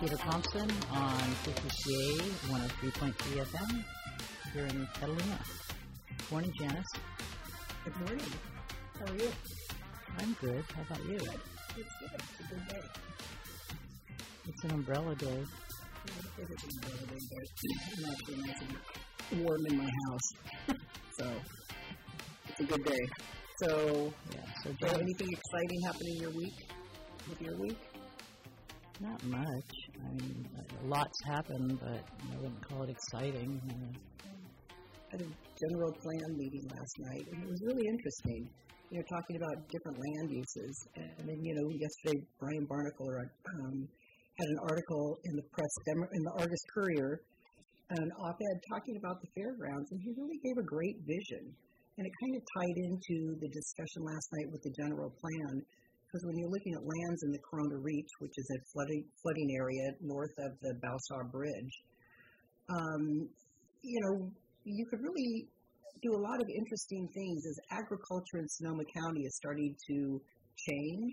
Peter Thompson on KPCA 103.3 FM here in Petaluma. Good morning, Janice. Good morning. How are you? I'm good. How about you? Good. It's good. It's a good day. It's an umbrella day. It is an umbrella day, but I'm actually nice and warm in my house. so it's a good day. So, Yeah. So, so anything exciting happening in your week? With your week? not much. I mean, lots happened, but I wouldn't call it exciting. Uh, I had a general plan meeting last night, and it was really interesting. You know, talking about different land uses, and then you know, yesterday Brian Barnacle um, had an article in the press Demo- in the Argus Courier, an op-ed talking about the fairgrounds, and he really gave a great vision, and it kind of tied into the discussion last night with the general plan. Because when you're looking at lands in the Corona Reach, which is a flooding flooding area north of the Bowsaw Bridge, um, you know, you could really do a lot of interesting things as agriculture in Sonoma County is starting to change.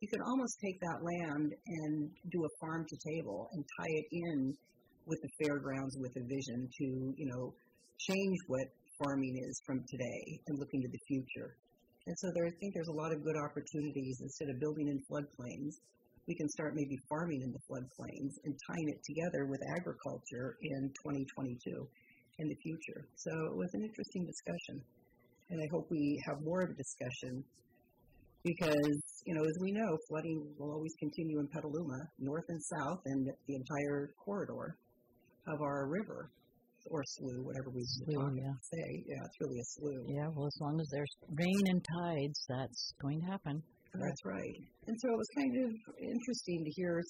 You could almost take that land and do a farm to table and tie it in with the fairgrounds with a vision to, you know, change what farming is from today and look into the future. And so there, I think there's a lot of good opportunities instead of building in floodplains. We can start maybe farming in the floodplains and tying it together with agriculture in 2022 in the future. So it was an interesting discussion. And I hope we have more of a discussion because, you know, as we know, flooding will always continue in Petaluma, north and south, and the entire corridor of our river or slough, whatever we talk, yeah. say. Yeah, it's really a slough. yeah, well, as long as there's rain and tides, that's going to happen. That's right. And so it was kind of interesting to hear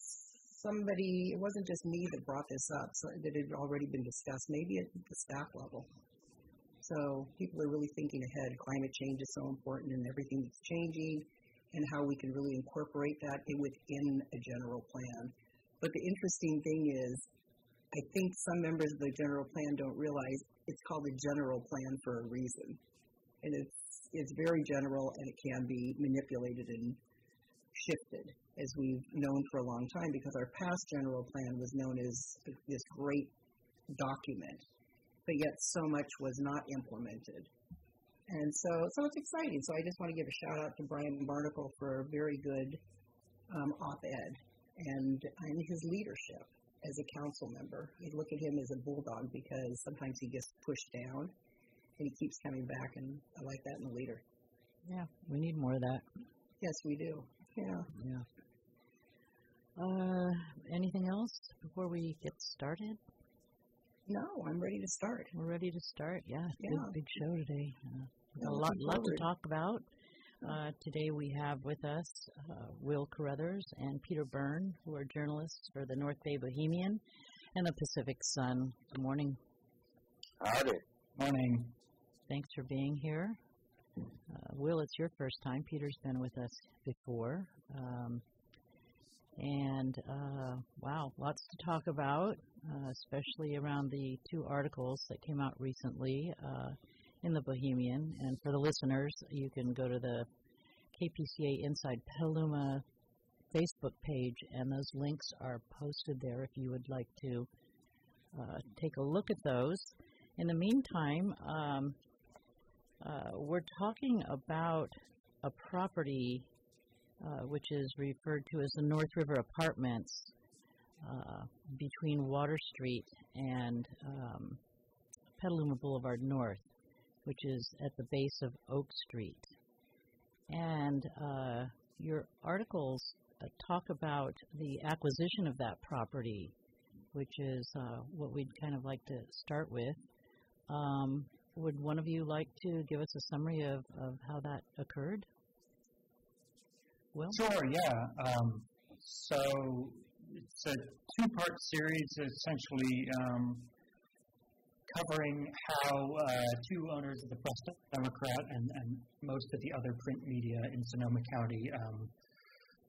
somebody, it wasn't just me that brought this up, so that it had already been discussed, maybe at the staff level. So people are really thinking ahead. Climate change is so important and everything that's changing and how we can really incorporate that within a general plan. But the interesting thing is, I think some members of the general plan don't realize it's called a general plan for a reason. And it's it's very general and it can be manipulated and shifted as we've known for a long time because our past general plan was known as this great document, but yet so much was not implemented. And so, so it's exciting. So I just want to give a shout out to Brian Barnacle for a very good um, op-ed and, and his leadership as a council member. You look at him as a bulldog because sometimes he gets pushed down and he keeps coming back, and I like that in a leader. Yeah, we need more of that. Yes, we do. Yeah. Yeah. Uh, anything else before we get started? No, I'm ready to start. We're ready to start. Yeah, Yeah. big, big show today. Uh, we've got a lot, lot to talk about. Uh, today we have with us uh, Will Carruthers and Peter Byrne, who are journalists for the North Bay Bohemian and the Pacific Sun. Good morning. Howdy. Morning. Thanks for being here. Uh, Will, it's your first time. Peter's been with us before. Um, and uh, wow, lots to talk about, uh, especially around the two articles that came out recently uh, in the Bohemian. And for the listeners, you can go to the KPCA Inside Petaluma Facebook page, and those links are posted there if you would like to uh, take a look at those. In the meantime, um, uh, we're talking about a property uh, which is referred to as the North River Apartments uh, between Water Street and um, Petaluma Boulevard North, which is at the base of Oak Street. And uh, your articles uh, talk about the acquisition of that property, which is uh, what we'd kind of like to start with. Um, would one of you like to give us a summary of, of how that occurred? Will? Sure, yeah. Um, so it's a two part series essentially um, covering how uh, two owners of the Press Democrat and, and most of the other print media in Sonoma County um,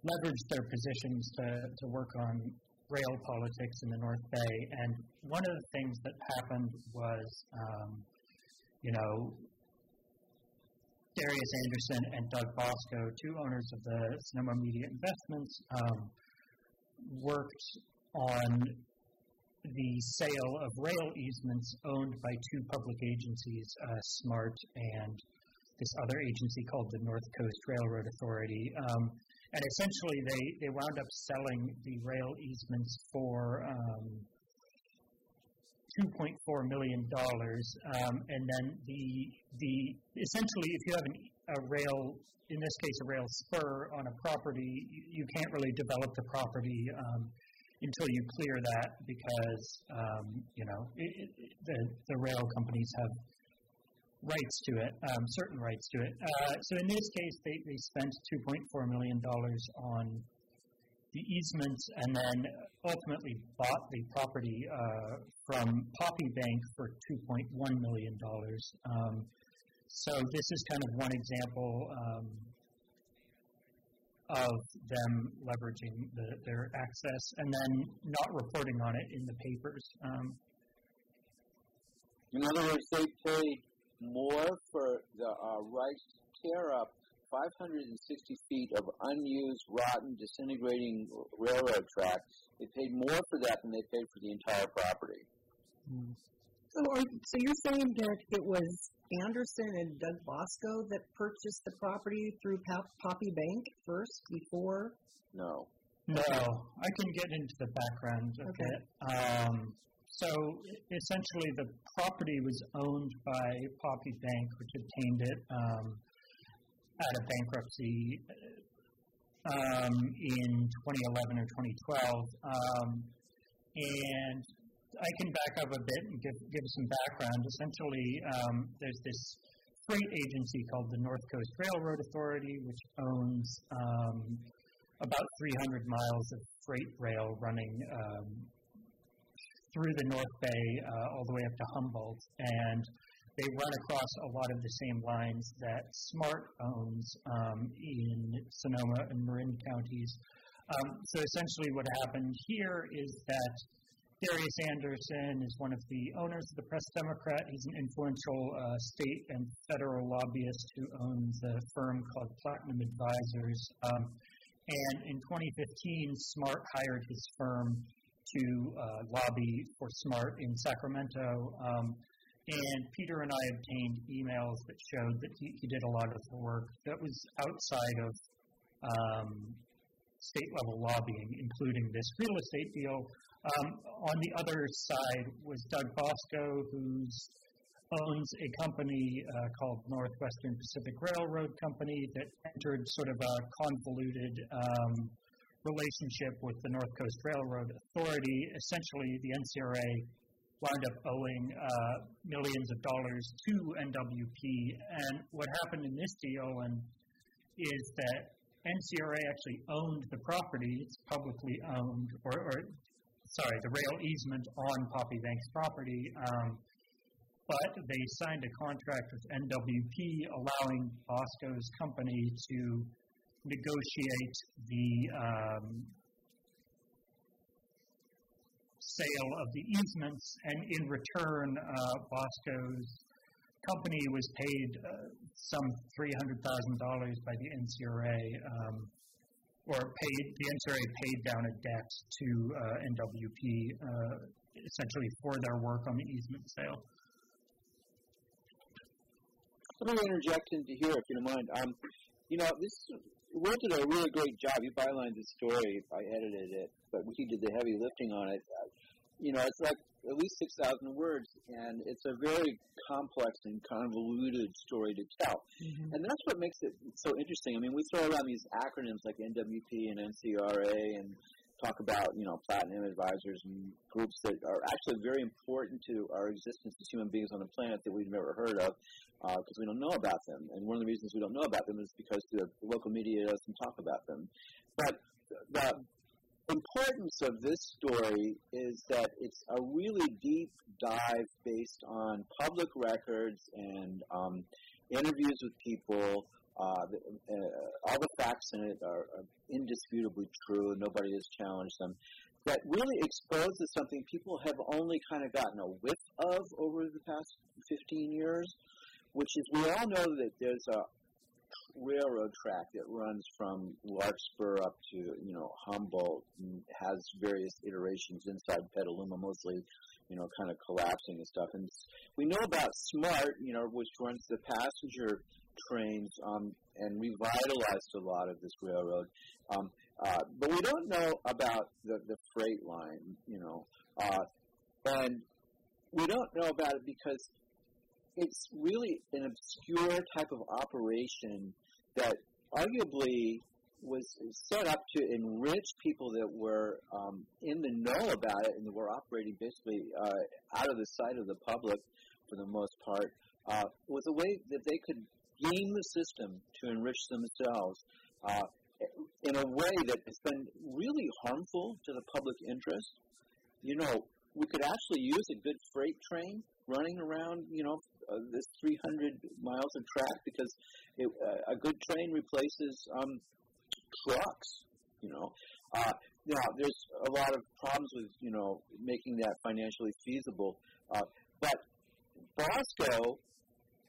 leveraged their positions to, to work on rail politics in the North Bay. And one of the things that happened was, um, you know, Darius Anderson and Doug Bosco, two owners of the Sonoma Media Investments, um, worked on the sale of rail easements owned by two public agencies, uh, SMART and this other agency called the North Coast Railroad Authority. Um, and essentially, they, they wound up selling the rail easements for um, $2.4 million. Um, and then the, the essentially, if you have an, a rail, in this case, a rail spur on a property, you, you can't really develop the property um, until you clear that because um, you know it, it, the the rail companies have rights to it, um, certain rights to it. Uh, so in this case, they, they spent $2.4 million on the easements and then ultimately bought the property uh, from Poppy Bank for $2.1 million. Um, so this is kind of one example um, of them leveraging the, their access and then not reporting on it in the papers. Um, in other words, they paid more for the uh, rights to tear up 560 feet of unused, rotten, disintegrating railroad track. They paid more for that than they paid for the entire property. Mm. So, are, so you're saying that it was Anderson and Doug Bosco that purchased the property through Pop- Poppy Bank first before? No. No, I can get into the background a Okay. bit. Um, so essentially, the property was owned by Poppy Bank, which obtained it um, out of bankruptcy um, in 2011 or 2012. Um, and I can back up a bit and give, give some background. Essentially, um, there's this freight agency called the North Coast Railroad Authority, which owns um, about 300 miles of freight rail running um, through the North Bay uh, all the way up to Humboldt. And they run across a lot of the same lines that SMART owns um, in Sonoma and Marin counties. Um, so essentially, what happened here is that Darius Anderson is one of the owners of the Press Democrat. He's an influential uh, state and federal lobbyist who owns a firm called Platinum Advisors. Um, and in 2015, Smart hired his firm to uh, lobby for Smart in Sacramento. Um, and Peter and I obtained emails that showed that he, he did a lot of the work that was outside of um, state level lobbying, including this real estate deal. Um, on the other side was Doug Bosco, who owns a company uh, called Northwestern Pacific Railroad Company that entered sort of a convoluted um, relationship with the North Coast Railroad Authority. Essentially, the NCRA wound up owing uh, millions of dollars to NWP. And what happened in this deal and is that NCRA actually owned the property. It's publicly owned, or, or sorry, the rail easement on Poppy Bank's property. Um, but they signed a contract with NWP allowing Bosco's company to negotiate the um, sale of the easements, and in return, uh, Bosco's company was paid uh, some $300,000 by the NCRA, um, or paid, the NCRA paid down a debt to uh, NWP uh, essentially for their work on the easement sale. Let me interject into here, if you don't mind. Um, you know, this Will did a really great job. You bylined the story. I edited it, but he did the heavy lifting on it. You know, it's like at least six thousand words, and it's a very complex and convoluted story to tell. Mm-hmm. And that's what makes it so interesting. I mean, we throw around these acronyms like NWP and NCRA, and talk about you know platinum advisors and groups that are actually very important to our existence as human beings on the planet that we've never heard of because uh, we don't know about them. And one of the reasons we don't know about them is because the, the local media doesn't talk about them. But the importance of this story is that it's a really deep dive based on public records and um, interviews with people uh, the, uh, all the facts in it are, are indisputably true. Nobody has challenged them. That really exposes something people have only kind of gotten a whiff of over the past 15 years, which is we all know that there's a railroad track that runs from Larkspur up to you know Humboldt and has various iterations inside Petaluma, mostly you know kind of collapsing and stuff. And we know about SMART, you know, which runs the passenger trains um, and revitalized a lot of this railroad. Um, uh, but we don't know about the, the freight line, you know, uh, and we don't know about it because it's really an obscure type of operation that arguably was set up to enrich people that were um, in the know about it and were operating basically uh, out of the sight of the public for the most part, uh, was a way that they could game the system to enrich themselves uh, in a way that has been really harmful to the public interest. You know, we could actually use a good freight train running around, you know, uh, this 300 miles of track because it, uh, a good train replaces um, trucks. You know, uh, now there's a lot of problems with you know making that financially feasible, uh, but Bosco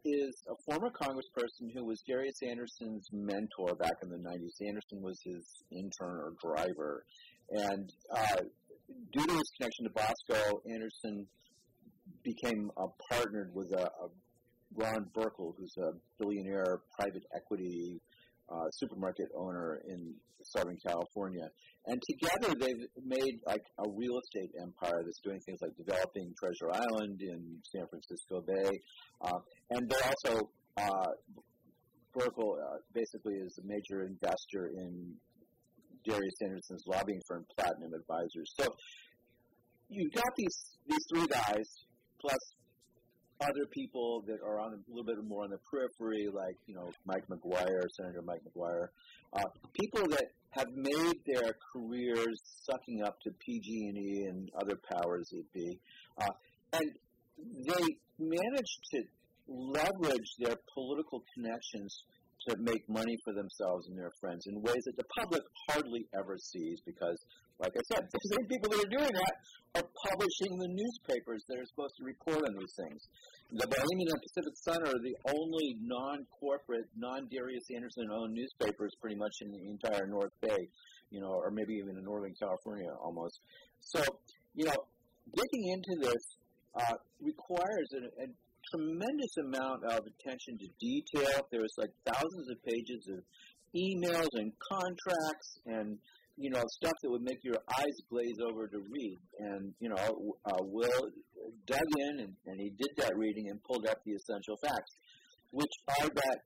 is a former congressperson who was Darius Anderson's mentor back in the 90s. Anderson was his intern or driver. And uh, due to his connection to Bosco, Anderson became uh, partnered with a, a Ron Burkle, who's a billionaire private equity uh, supermarket owner in Southern California. And together they've made like a real estate empire that's doing things like developing Treasure Island in San Francisco Bay. Uh, and they're also, uh, Burkle uh, basically is a major investor in Darius Anderson's lobbying firm, Platinum Advisors. So you've got these, these three guys, plus other people that are on a little bit more on the periphery, like you know Mike McGuire, Senator Mike McGuire, uh, people that have made their careers sucking up to PG&E and other powers that be, uh, and they managed to leverage their political connections to make money for themselves and their friends in ways that the public hardly ever sees because, like I said, the same people that are doing that are publishing the newspapers that are supposed to report on these things. The Bohemian and Pacific Sun are the only non-corporate, non-Darius Anderson-owned newspapers pretty much in the entire North Bay, you know, or maybe even in Northern California almost. So, you know, digging into this uh, requires a, a tremendous amount of attention to detail. There was like thousands of pages of emails and contracts and you know stuff that would make your eyes glaze over to read. And you know, uh, Will dug in and, and he did that reading and pulled up the essential facts, which are that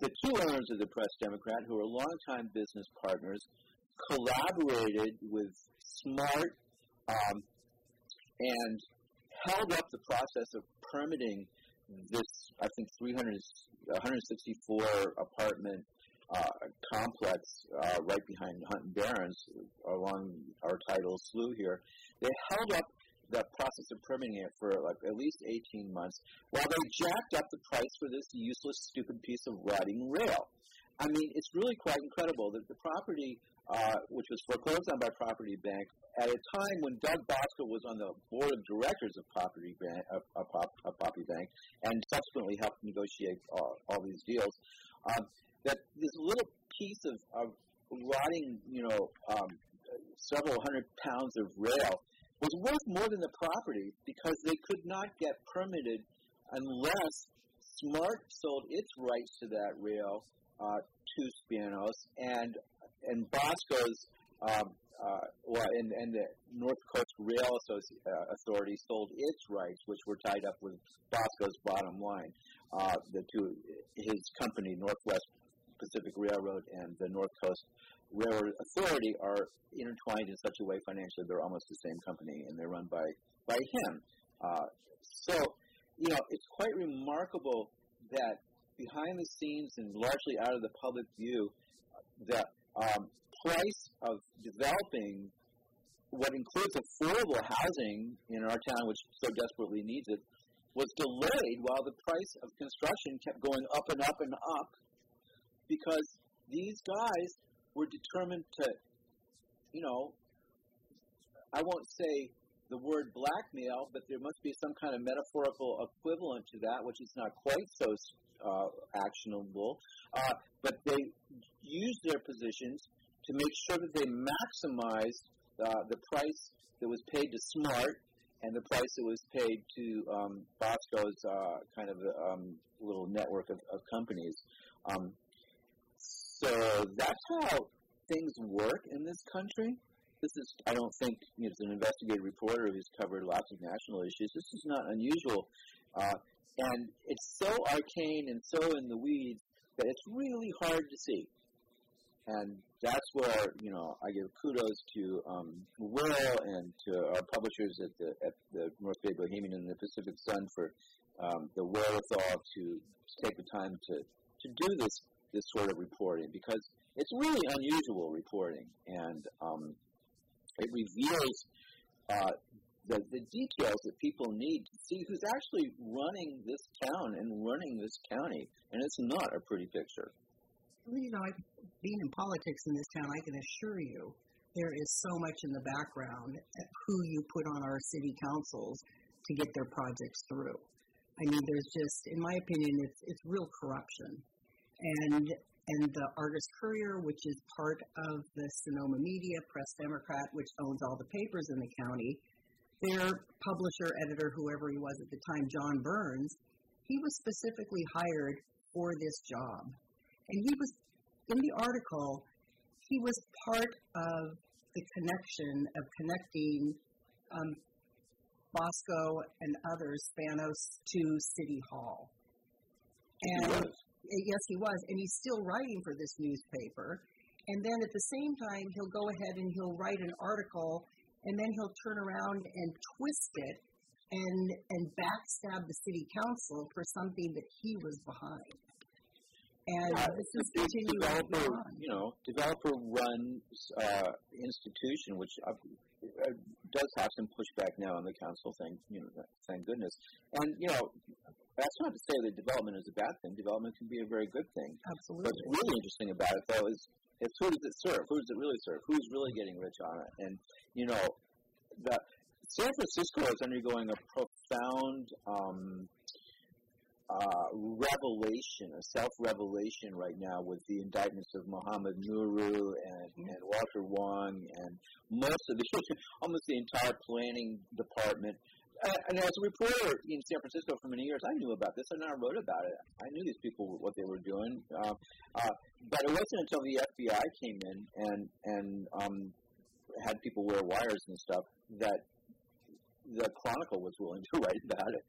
the two owners of the Press Democrat, who are longtime business partners, collaborated with Smart um, and held up the process of permitting this, I think, 300, 164 apartment uh, complex uh, right behind Hunt and Behrens along our tidal slough here. They held up the process of permitting it for like at least 18 months while they jacked up the price for this useless, stupid piece of rotting rail. I mean, it's really quite incredible that the property, uh, which was foreclosed on by Poppy Bank, at a time when Doug Bosco was on the board of directors of Poppy Bank, of, of, of Poppy Bank, and subsequently helped negotiate all, all these deals, um, that this little piece of, of rotting, you know, um, several hundred pounds of rail was worth more than the property because they could not get permitted unless Smart sold its rights to that rail uh, to Spanos and and Bosco's um, uh, well, and, and the North Coast Rail Associ- uh, Authority sold its rights, which were tied up with Bosco's bottom line. Uh, the two, his company, Northwest Pacific Railroad and the North Coast Railroad Authority, are intertwined in such a way financially they're almost the same company, and they're run by by him. Uh, so, you know, it's quite remarkable that behind the scenes and largely out of the public view, the um, price of developing what includes affordable housing in our town, which so desperately needs it, was delayed while the price of construction kept going up and up and up because these guys were determined to, you know, I won't say the word blackmail, but there must be some kind of metaphorical equivalent to that, which is not quite so uh, actionable, uh, but they used their positions to make sure that they maximized uh, the price that was paid to Smart and the price that was paid to um, Bosco's uh, kind of um, little network of, of companies. Um, so that's how things work in this country. This is, I don't think, you know, as an investigative reporter who's covered lots of national issues, this is not unusual. Uh, and it's so arcane and so in the weeds that it's really hard to see. And that's where, you know, I give kudos to um, Will and to our publishers at the, at the North Bay Bohemian and the Pacific Sun for um, the wherewithal to take the time to, to do this, this sort of reporting because it's really unusual reporting and um, it reveals uh, the, the details that people need to see who's actually running this town and running this county. And it's not a pretty picture. Well, you know, I, being in politics in this town, I can assure you there is so much in the background who you put on our city councils to get their projects through. I mean, there's just, in my opinion, it's it's real corruption, and and the Argus Courier, which is part of the Sonoma Media, Press Democrat, which owns all the papers in the county, their publisher, editor, whoever he was at the time, John Burns, he was specifically hired for this job. And he was, in the article, he was part of the connection of connecting um, Bosco and others, Spanos, to City Hall. And Yes. yes, he was. And he's still writing for this newspaper. And then at the same time, he'll go ahead and he'll write an article and then he'll turn around and twist it and and backstab the city council for something that he was behind. And Uh, this is continuing developer, on. you know, developer-run uh, institution, which uh, uh, does have some pushback now on the council. Thank you know, thank goodness. And you know, that's not to say that development is a bad thing. Development can be a very good thing. Absolutely. What's really interesting about it, though, is is who does it serve? Who does it really serve? Who's really getting rich on it? And you know, the San Francisco is undergoing a profound um, uh, revelation, a self-revelation right now with the indictments of Mohammed Nuru and, Mhm. and Walter Wong and most of the, almost the entire planning department. And as a reporter in San Francisco for many years, I knew about this and I wrote about it. I knew these people what they were doing, uh, uh, but it wasn't until the FBI came in and and um, had people wear wires and stuff that the Chronicle was willing to write about it.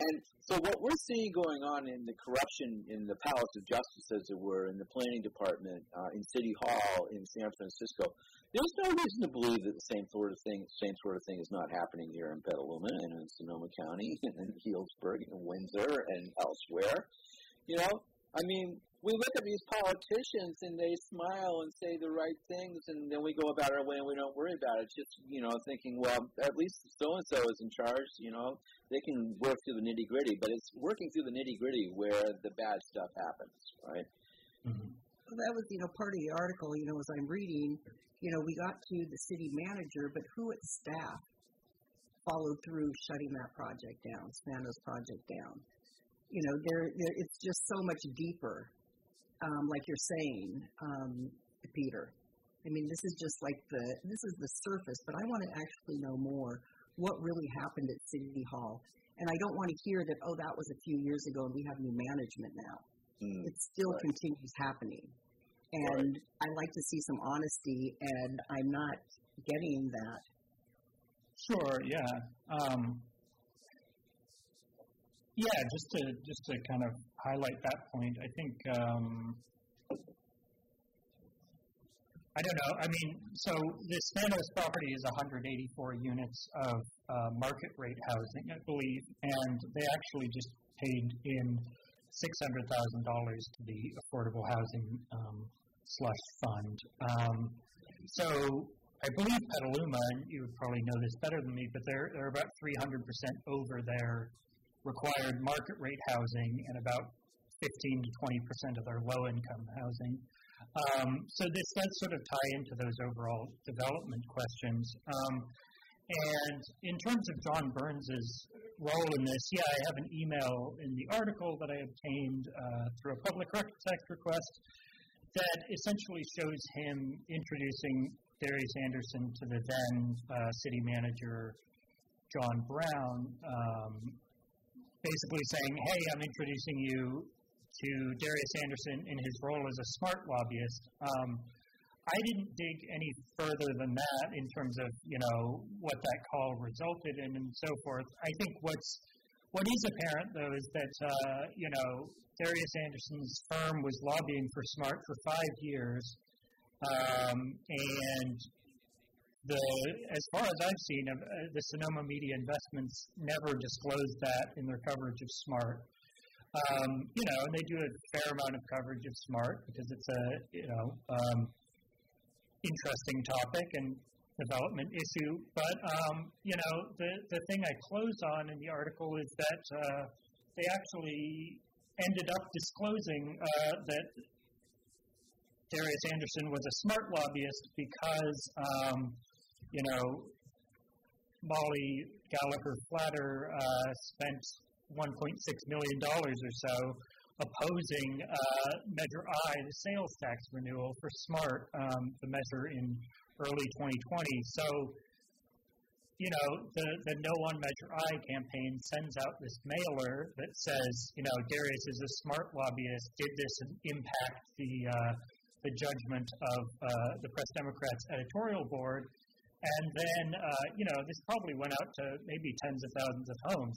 And so what we're seeing going on in the corruption in the Palace of Justice, as it were, in the planning department, uh, in City Hall, in San Francisco, there's no reason to believe that the same sort of thing, same sort of thing is not happening here in Petaluma and in Sonoma County and in Healdsburg and Windsor and elsewhere. You know, I mean, we look at these politicians and they smile and say the right things, and then we go about our way and we don't worry about it. Just you know, thinking, well, at least so and so is in charge. You know, they can work through the nitty gritty, but it's working through the nitty gritty where the bad stuff happens, right? Mm-hmm. Well, that was, you know, part of the article, you know, as I'm reading, you know, we got to the city manager, but who at staff followed through shutting that project down, Spanos project down? You know, there, there it's just so much deeper, um, like you're saying, um, Peter. I mean, this is just like the, this is the surface, but I want to actually know more what really happened at City Hall. And I don't want to hear that, oh, that was a few years ago and we have new management now Mm. it still Right. continues happening. And I like to see some honesty, and I'm not getting that. Sure. Yeah. Um, yeah. Just to just to kind of highlight that point, I think um, I don't know. I mean, so this Spanos property is 184 units of uh, market rate housing, I believe, and they actually just paid in six hundred thousand dollars to the affordable housing um, slush fund. Um, so I believe Petaluma, and you would probably know this better than me, but they're they're about 300% over their required market rate housing and about 15 to 20% of their low income housing. Um, so this does sort of tie into those overall development questions. Um, and in terms of John Burns's role in this, yeah, I have an email in the article that I obtained uh, through a public records act request that essentially shows him introducing Darius Anderson to the then uh, city manager, John Brown, um, basically saying, hey, I'm introducing you to Darius Anderson in his role as a smart lobbyist. Um, I didn't dig any further than that in terms of you know what that call resulted in and so forth. I think what's what is apparent though is that uh, you know Darius Anderson's firm was lobbying for Smart for five years, um, and the as far as I've seen, uh, the Sonoma Media Investments never disclosed that in their coverage of Smart. Um, you know, and they do a fair amount of coverage of Smart because it's a you know um, interesting topic and development issue. But um, you know, the the thing I close on in the article is that uh, they actually ended up disclosing uh, that Darius Anderson was a smart lobbyist because um, you know Molly Gallagher Flatter uh, spent 1.6 million dollars or so opposing uh, Measure I, the sales tax renewal for SMART, um, the measure in early 2020. So, you know, the, the No on Measure I campaign sends out this mailer that says, you know, Darius is a smart lobbyist. Did this impact the uh, the judgment of uh, the Press Democrats editorial board? And then, uh, you know, this probably went out to maybe tens of thousands of homes.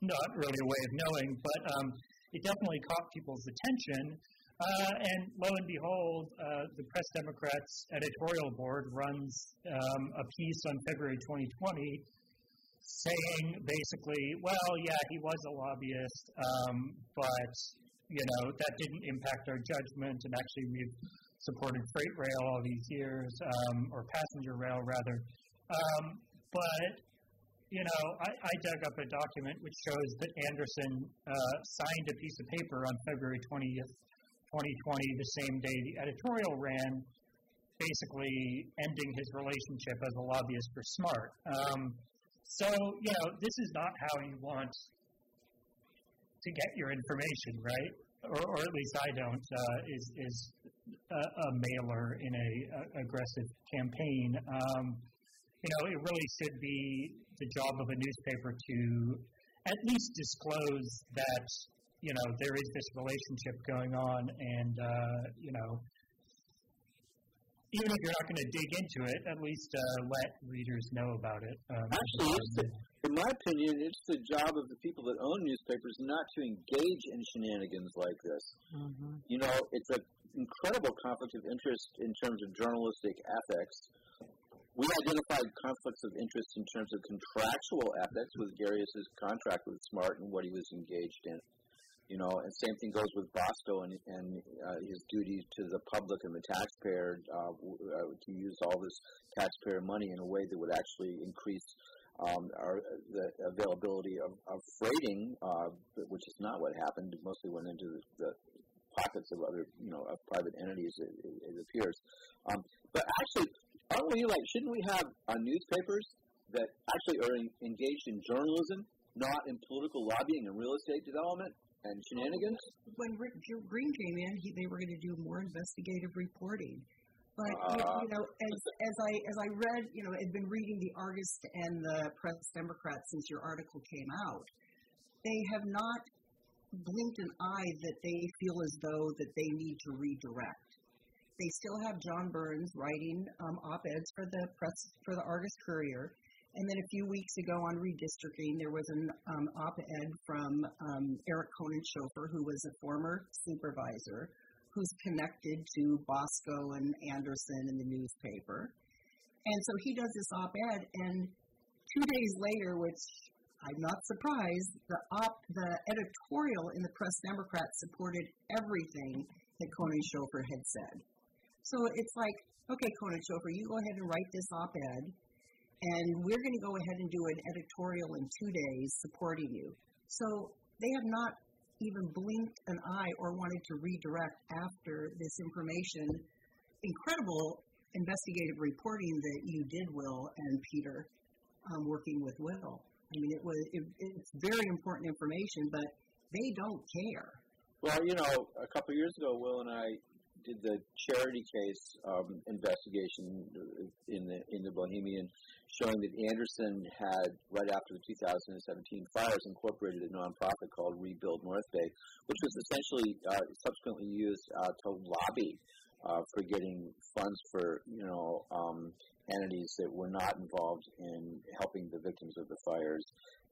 not really a way of knowing, but um, it definitely caught people's attention. Uh, and lo and behold, uh, the Press Democrats editorial board runs um, a piece on February 2020 saying basically, well, yeah, he was a lobbyist, um, but you know that didn't impact our judgment, and actually we've supported freight rail all these years, um, or passenger rail rather. Um, but you know, I, I dug up a document which shows that Anderson uh, signed a piece of paper on February 20th, 2020, the same day the editorial ran, basically ending his relationship as a lobbyist for Smart. Um, so, you know, this is not how you want to get your information, right? Or, or at least I don't, uh, is, is a, a, mailer in a, a aggressive campaign. Um, you know, it really should be the job of a newspaper to at least disclose that you know there is this relationship going on, and uh, you know, even if you're not going to dig into it, at least uh, let readers know about it. Um, Actually, the, in my opinion, it's the job of the people that own newspapers not to engage in shenanigans like this. Mm-hmm. You know, it's an incredible conflict of interest in terms of journalistic ethics we identified conflicts of interest in terms of contractual ethics with Darius's contract with Smart and what he was engaged in. You know, and same thing goes with Bosco and, and uh, his duty to the public and the taxpayer uh, uh, to use all this taxpayer money in a way that would actually increase um, our, the availability of, of freighting, uh, which is not what happened. It mostly went into the, the pockets of other, you know, of private entities. It, it, it appears. Um, but actually, aren't we like, shouldn't we have uh, newspapers that actually are in, engaged in journalism, not in political lobbying and real estate development and shenanigans? When Rick Green came in, he, they were going to do more investigative reporting. But uh, you know, as, as I as I read, you know, had been reading the Argus and the Press Democrat since your article came out, they have not blinked an eye that they feel as though that they need to redirect they still have John Burns writing um, op-eds for the press for the Argus Courier. And then a few weeks ago on redistricting, there was an um, op-ed from um, Eric Koenigshofer who was a former supervisor, who's connected to Bosco and Anderson in the newspaper. And so he does this op-ed, and two days later, which I'm not surprised, the op, the editorial in the Press Democrat supported everything that Koenigshofer had said. So it's like, okay, Koenigshofer, you go ahead and write this op ed, and we're going to go ahead and do an editorial in two days supporting you. So they have not even blinked an eye or wanted to redirect after this information, incredible investigative reporting that you did, Will and Peter, um, working with Will. I mean, it was it, it's very important information, but they don't care. Well, you know, a couple years ago, Will and I did the charity case um, investigation in the in the Bohemian, showing that Anderson had right after the 2017 fires incorporated a nonprofit called Rebuild North Bay, which was essentially uh, subsequently used uh, to lobby uh, for getting funds for you know um, entities that were not involved in helping the victims of the fires.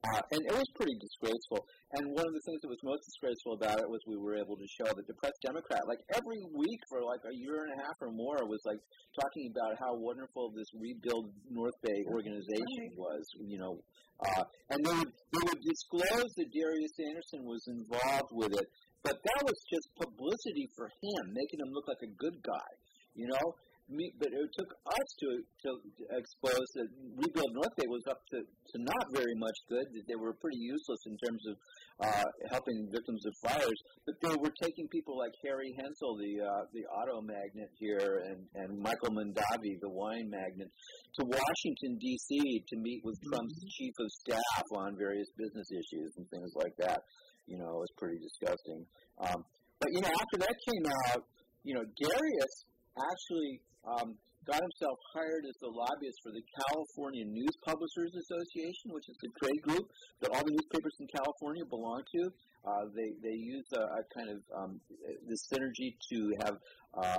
Uh, and it was pretty disgraceful. And one of the things that was most disgraceful about it was we were able to show that the Press Democrat, like every week for like a year and a half or more, was like talking about how wonderful this Rebuild North Bay organization was. You know, uh, and they would they would disclose that Darius Anderson was involved with it, but that was just publicity for him, making him look like a good guy. You know, me, but it took us to, to expose that Rebuild North Bay was up to, to not very much good. That they were pretty useless in terms of uh, helping victims of fires. But they were taking people like Harry Hansel, the uh, the auto magnate here, and, and Michael Mondavi, the wine magnate, to Washington D.C. to meet with mm-hmm. Trump's chief of staff on various business issues and things like that. You know, it was pretty disgusting. Um, but you know, after that came out, you know, Darius actually um, got himself hired as the lobbyist for the California News Publishers Association, which is the trade group that all the newspapers in California belong to. Uh, they they use a, a kind of um, this synergy to have uh,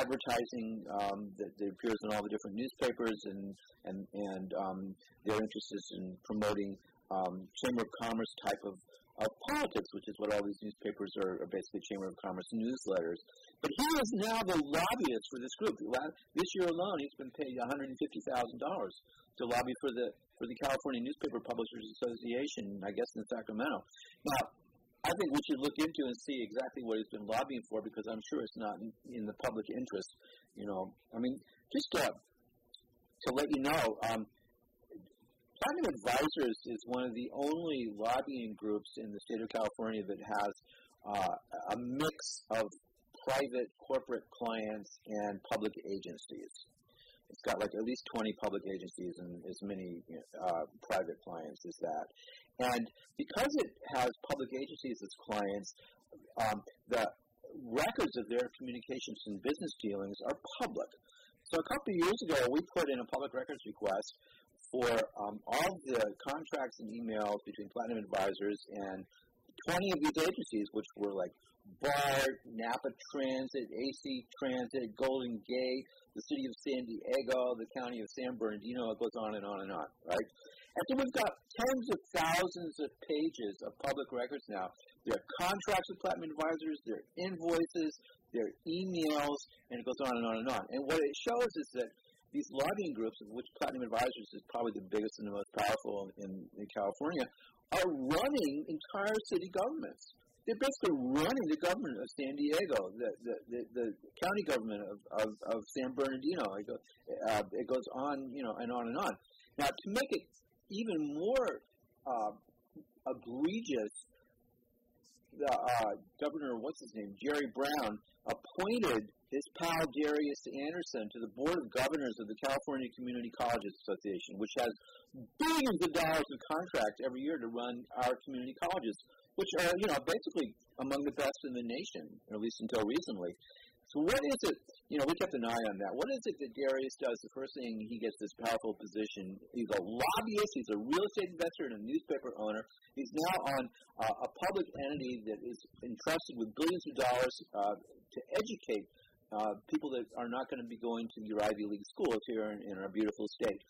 advertising um, that, that, appears in all the different newspapers, and and and um, their interest is in promoting um, Chamber of Commerce type of of politics, which is what all these newspapers are, are basically Chamber of Commerce newsletters. But he is now the lobbyist for this group. This year alone, he's been paid $150,000 to lobby for the for the California Newspaper Publishers Association, I guess in Sacramento. Now, I think we should look into and see exactly what he's been lobbying for because I'm sure it's not in, in the public interest. You know, I mean, just to, to let you know, um, Platinum Advisors is one of the only lobbying groups in the state of California that has uh, a mix of private corporate clients and public agencies. It's got like at least 20 public agencies and as many uh, private clients as that. And because it has public agencies as clients, um, the records of their communications and business dealings are public. So a couple of years ago, we put in a public records request for um, all the contracts and emails between Platinum Advisors and 20 of these agencies, which were like BART, Napa Transit, AC Transit, Golden Gate, the city of San Diego, the county of San Bernardino, it goes on and on and on, right? And so we've got tens of thousands of pages of public records now. There are contracts with Platinum Advisors, there are invoices, there are emails, and it goes on and on and on. And what it shows is that these lobbying groups, of which Platinum Advisors is probably the biggest and the most powerful in, in California, are running entire city governments. They're basically running the government of San Diego, the the, the, the county government of, of, of San Bernardino. It goes, uh, it goes on, you know, and on and on. Now, to make it even more uh, egregious, the uh, governor, what's his name, Jerry Brown, appointed his pal Darius Anderson to the board of governors of the California Community Colleges Association, which has billions of dollars in contracts every year to run our community colleges, which are, you know, basically among the best in the nation, at least until recently. So what is it, you know, we kept an eye on that. What is it that Darius does? The first thing he gets this powerful position, he's a lobbyist, he's a real estate investor and a newspaper owner. He's now on uh, a public entity that is entrusted with billions of dollars uh, to educate uh, people that are not going to be going to your Ivy League schools here in, in our beautiful state.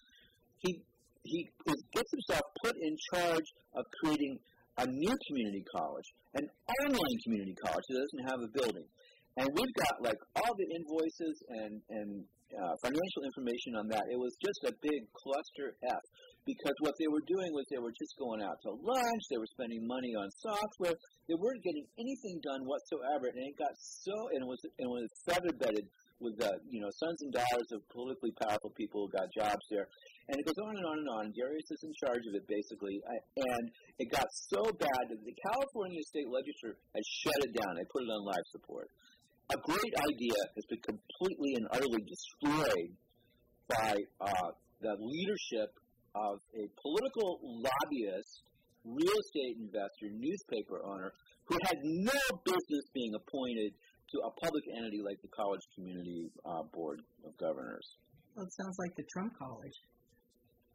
He he gets himself put in charge of creating a new community college, an online community college that doesn't have a building. And we've got like all the invoices and and uh, financial information on that. It was just a big cluster F because what they were doing was they were just going out to lunch, they were spending money on software, they weren't getting anything done whatsoever, and it got so and it was and it was feather bedded with the you know sons and daughters of politically powerful people who got jobs there, and it goes on and on and on. Darius is in charge of it basically, and it got so bad that the California state legislature has shut it down. They put it on life support. a great idea has been completely and utterly destroyed by uh, the leadership of a political lobbyist, real estate investor, newspaper owner who had no business being appointed to a public entity like the College Community uh, Board of Governors. Well, it sounds like the Trump College.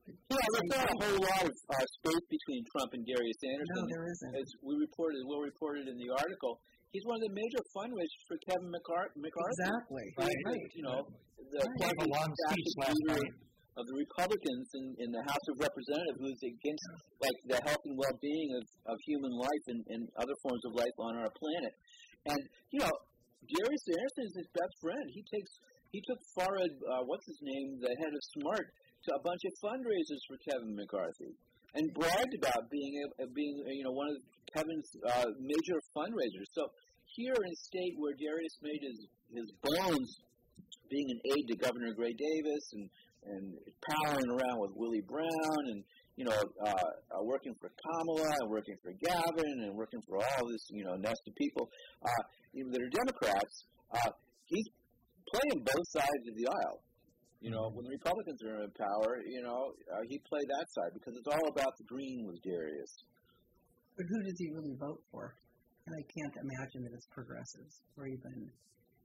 Yeah, there's not a whole lot of uh, space between Trump and Darius Anderson. No, there isn't. As we reported, Will reported in the article, he's one of the major fundraisers for Kevin McCarthy. Exactly. Right. right. You know, the He gave a long speech last night. Of the Republicans in, in the House of Representatives who's against like the health and well-being of, of human life and, and other forms of life on our planet. And you know, Darius Anderson is his best friend. He takes he took Farid, uh, what's his name, the head of Smart, to a bunch of fundraisers for Kevin McCarthy, and bragged about being a, being you know one of Kevin's uh, major fundraisers. So here in a state where Darius made his his bones being an aide to Governor Gray Davis and and palling around with Willie Brown and you know uh, uh, working for Kamala and working for Gavin and working for all this you know nest of people uh, even that are Democrats. Uh, he's playing both sides of the aisle. You know, when the Republicans are in power, you know, uh, he played that side because it's all about the green with Darius. But who does he really vote for? And I can't imagine that it's progressives or even.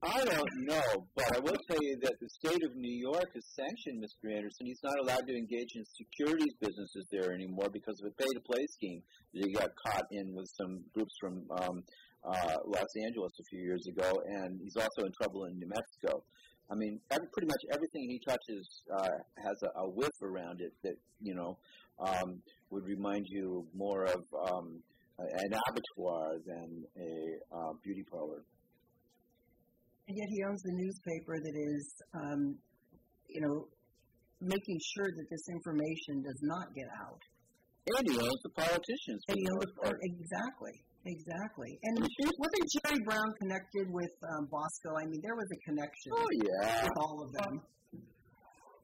I don't know, but I will tell you that the state of New York has sanctioned Mr. Anderson. He's not allowed to engage in securities businesses there anymore because of a pay-to-play scheme that he got caught in with some groups from um, uh, Los Angeles a few years ago, and he's also in trouble in New Mexico. I mean, every, pretty much everything he touches uh, has a, a whiff around it that you know um, would remind you more of um, an abattoir than a uh, beauty parlor. And yet he owns the newspaper that is, um, you know, making sure that this information does not get out. And he owns the politicians. for And the you know, part. exactly, exactly. And wasn't Jerry Brown connected with um, Bosco? I mean, there was a connection Oh yeah. with all of them.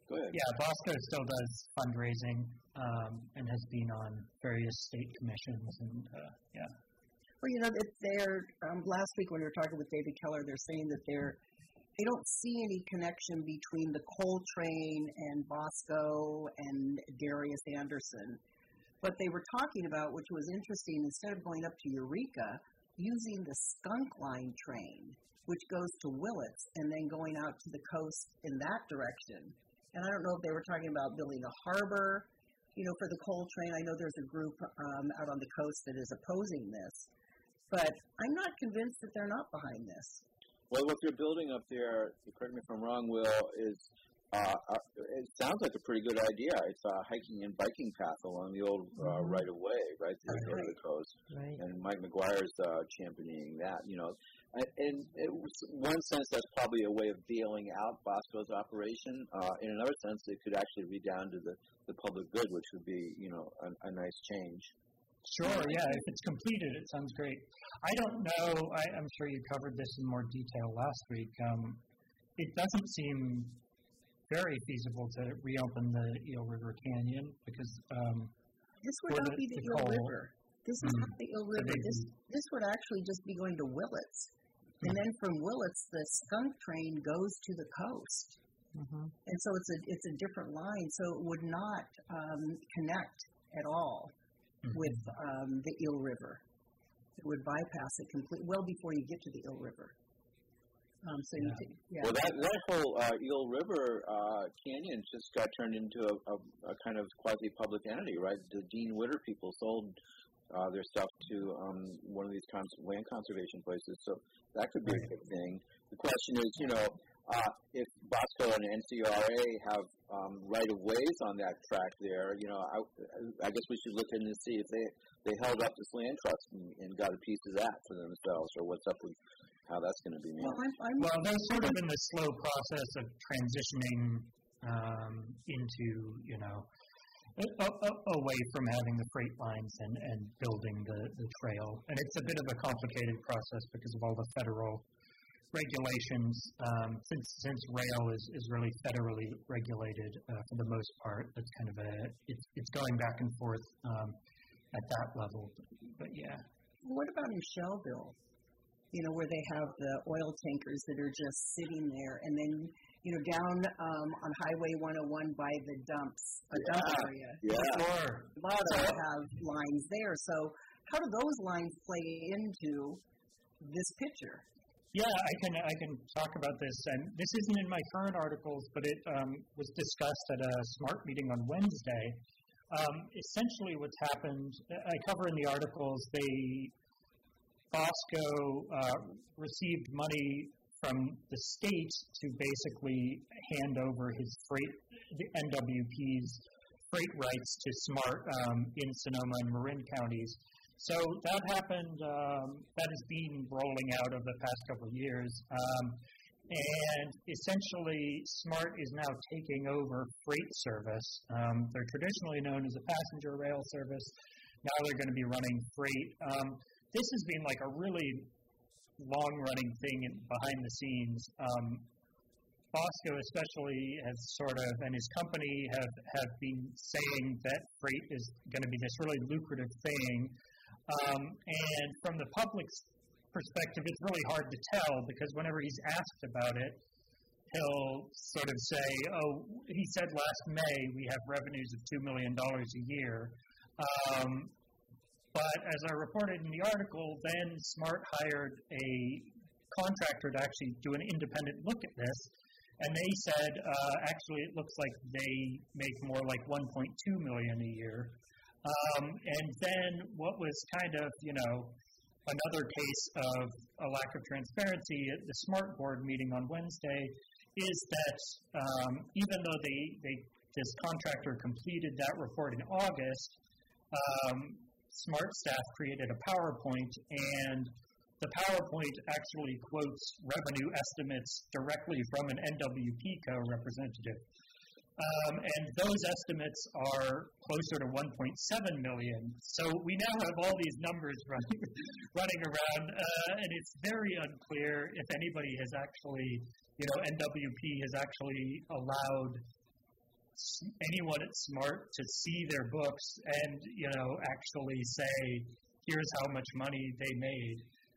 Go ahead. Yeah, Bosco still does fundraising um, and has been on various state commissions and uh, yeah. Well, you know, that they're um, last week when we were talking with David Keller, they're saying that they're they don't see any connection between the coal train and Bosco and Darius Anderson. But they were talking about, which was interesting, instead of going up to Eureka, using the Skunk Line train, which goes to Willits, and then going out to the coast in that direction. And I don't know if they were talking about building a harbor, you know, for the coal train. I know there's a group um, out on the coast that is opposing this. But I'm not convinced that they're not behind this. Well, what they're building up there, correct me if I'm wrong, Will, is uh, uh, it sounds like a pretty good idea. It's a hiking and biking path along the old uh, Mhm. right of way, right to the That's north of right. the coast. Right. And Mike McGuire's uh, championing that, you know. And- And in one sense, that's probably a way of bailing out Bosco's operation. Uh, in another sense, it could actually redound to the, the public good, which would be, you know, a, a nice change. Sure, yeah, if it's completed, it sounds great. I don't know, I, I'm sure you covered this in more detail last week. Um, it doesn't seem very feasible to reopen the Eel River Canyon because, um, This would not be the Eel coal. River. This is Mm. not the Eel River. This this would actually just be going to Willits. And Mm. then from Willits, the skunk train goes to the coast. hmm And so it's a it's a different line. So it would not um, connect at all Mhm. with um, the Eel River. It would bypass it complete well before you get to the Eel River. Um, so you Yeah. t- yeah. Well, that that whole uh, Eel River uh, canyon just got turned into a, a, a kind of quasi public entity, right? The Dean Witter people sold uh, their stuff to um, one of these cons- land conservation places, so that could be a good thing. The question is, you know, uh, if Bosco and NCRA have um, right of ways on that track there, you know, I, I guess we should look in and see if they they held up this land trust and, and got a piece of that for themselves, or what's up with how that's going to be well, managed. I'm, I'm well, they're sort of in the slow process of transitioning um, into, you know, away from having the freight lines and, and building the, the trail. And it's a bit of a complicated process because of all the federal regulations. Um, since since rail is, is really federally regulated uh, for the most part, it's kind of a it's it's going back and forth um, at that level. But, but yeah, what about in Schellville? you know, where they have the oil tankers that are just sitting there, and then you know, down um, on Highway 101 by the dumps, a dump Yeah. area. Yeah. Sure. A lot of them have lines there. So how do those lines play into this picture? Yeah, I can I can talk about this, and this isn't in my current articles, but it um, was discussed at a smart meeting on Wednesday. Um, essentially, what's happened, I cover in the articles, they Bosco uh, received money from the state to basically hand over his freight, the NWP's freight rights to Smart um, in Sonoma and Marin counties. So that happened. Um, that has been rolling out over the past couple of years, um, and essentially, Smart is now taking over freight service. Um, they're traditionally known as a passenger rail service. Now they're going to be running freight. Um, this has been like a really long-running thing behind the scenes. Um, Bosco especially has sort of, and his company have, have been saying that freight is going to be this really lucrative thing. Um, and from the public's perspective, it's really hard to tell because whenever he's asked about it, he'll sort of say, "Oh, he said last May we have revenues of two million dollars a year." Um, but as I reported in the article, then Smart hired a contractor to actually do an independent look at this, and they said uh, actually it looks like they make more like 1.2 million a year. Um, and then what was kind of you know another case of a lack of transparency at the Smart Board meeting on Wednesday is that um, even though they, they this contractor completed that report in August, um, Smart staff created a PowerPoint, and the PowerPoint actually quotes revenue estimates directly from an NWPCO representative. Um, and those estimates are closer to 1.7 million. So we now have all these numbers running, running around, uh, and it's very unclear if anybody has actually, you know, NWP has actually allowed anyone at Smart to see their books and, you know, actually say, here's how much money they made.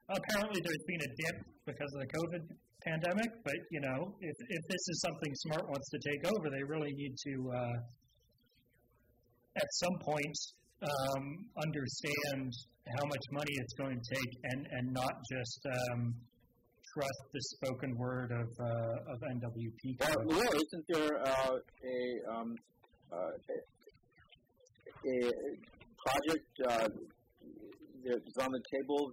Apparently, there's been a dip because of the COVID pandemic, but you know, if if this is something Smart wants to take over, they really need to, uh, at some point, um, understand how much money it's going to take, and and not just um, trust the spoken word of uh, of NWP. Well. Isn't there uh, a, um, uh, a a project uh, that's on the table